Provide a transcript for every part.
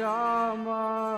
Rama.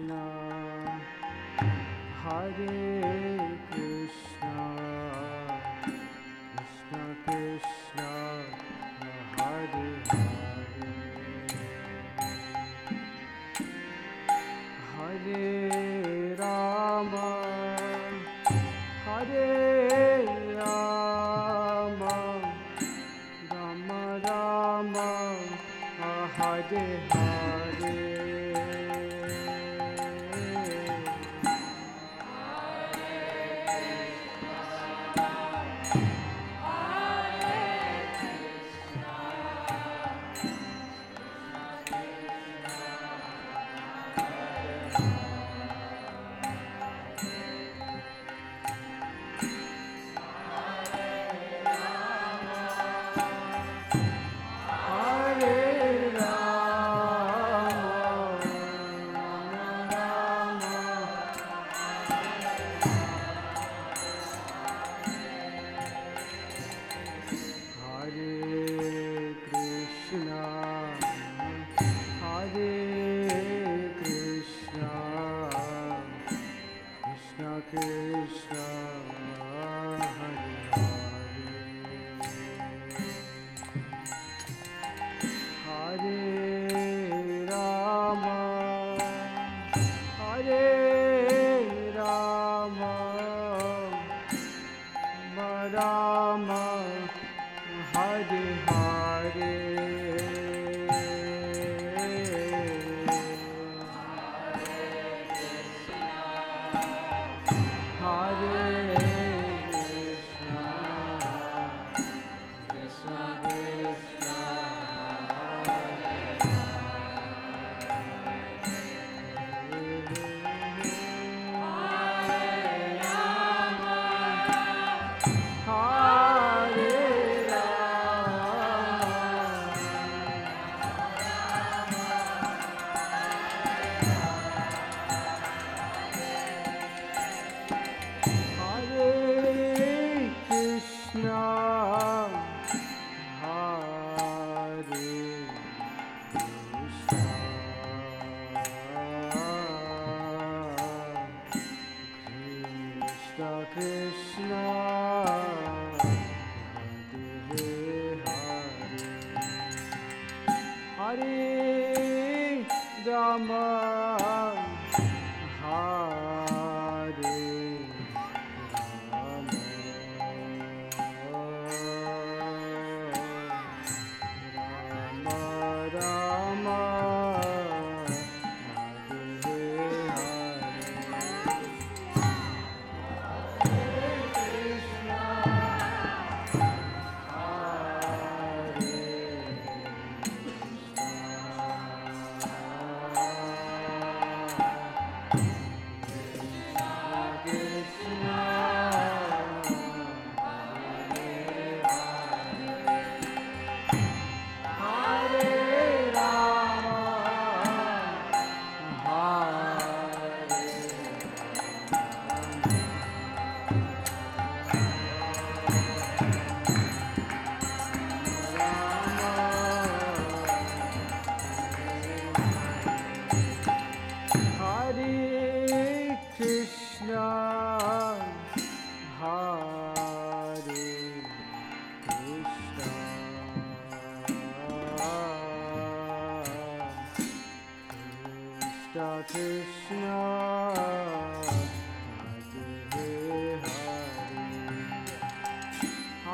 Krishna Hare Krishna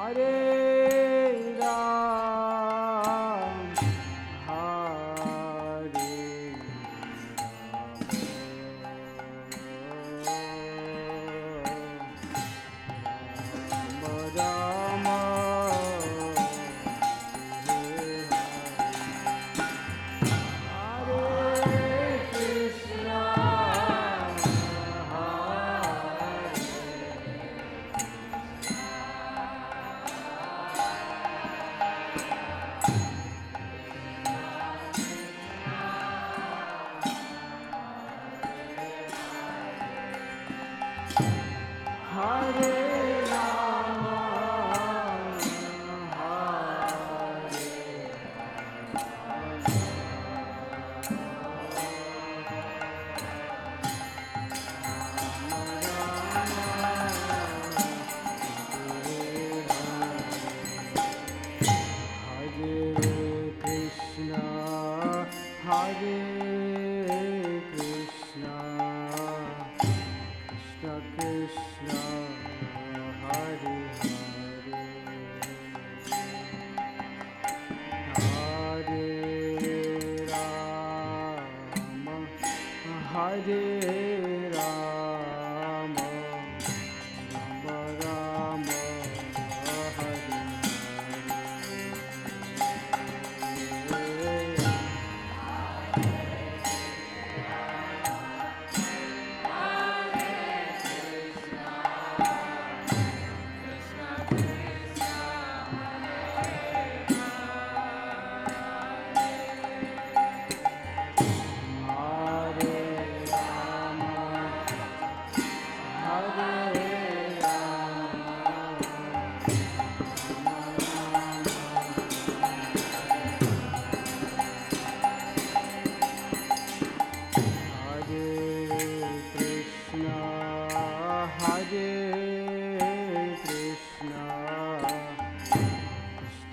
아래 Yeah.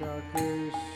Krishna Krishna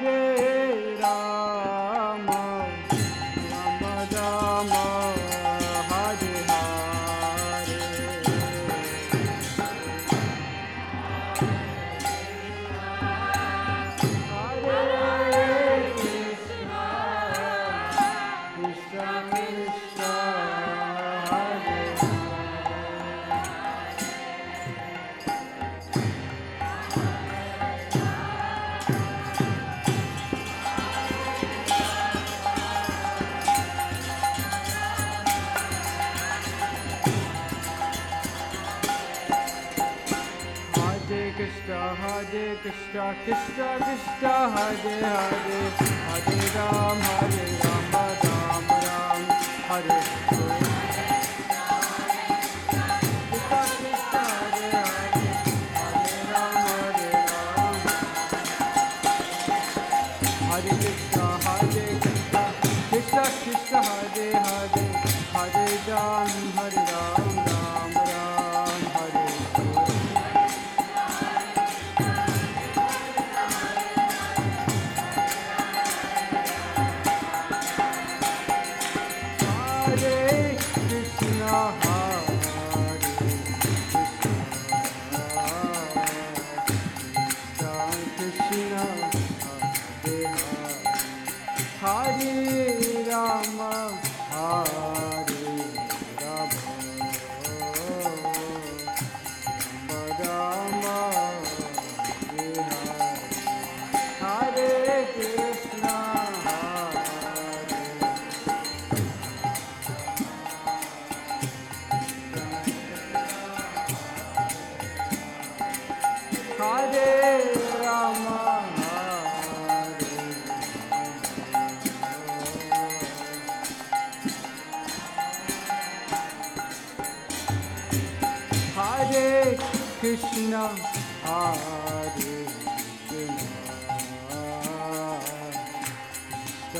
Yeah. Krishna, Krishna, Krishna, Hare Hare, Hare Ram, Hare Rama, Ram Ram, Hare Hare. Hare Hare, Hare Ram, Hare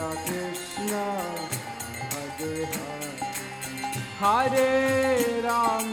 Krishna Hare Ram.